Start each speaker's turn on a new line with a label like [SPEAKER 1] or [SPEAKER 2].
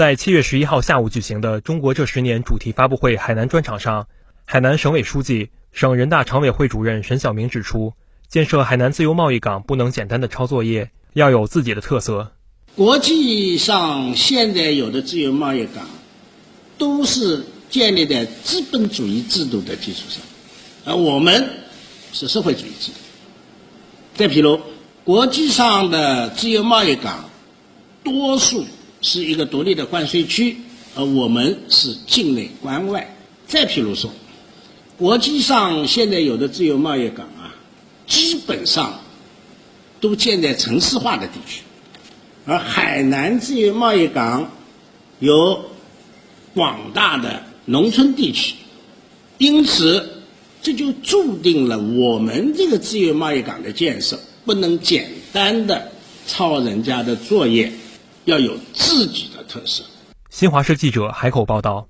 [SPEAKER 1] 在七月十一号下午举行的“中国这十年”主题发布会海南专场上，海南省委书记、省人大常委会主任沈晓明指出，建设海南自由贸易港不能简单的抄作业，要有自己的特色。
[SPEAKER 2] 国际上现在有的自由贸易港，都是建立在资本主义制度的基础上，而我们是社会主义制度。再比如，国际上的自由贸易港，多数。是一个独立的关税区，而我们是境内关外。再譬如说，国际上现在有的自由贸易港啊，基本上都建在城市化的地区，而海南自由贸易港有广大的农村地区，因此这就注定了我们这个自由贸易港的建设不能简单的抄人家的作业。要有自己的特色。
[SPEAKER 1] 新华社记者海口报道。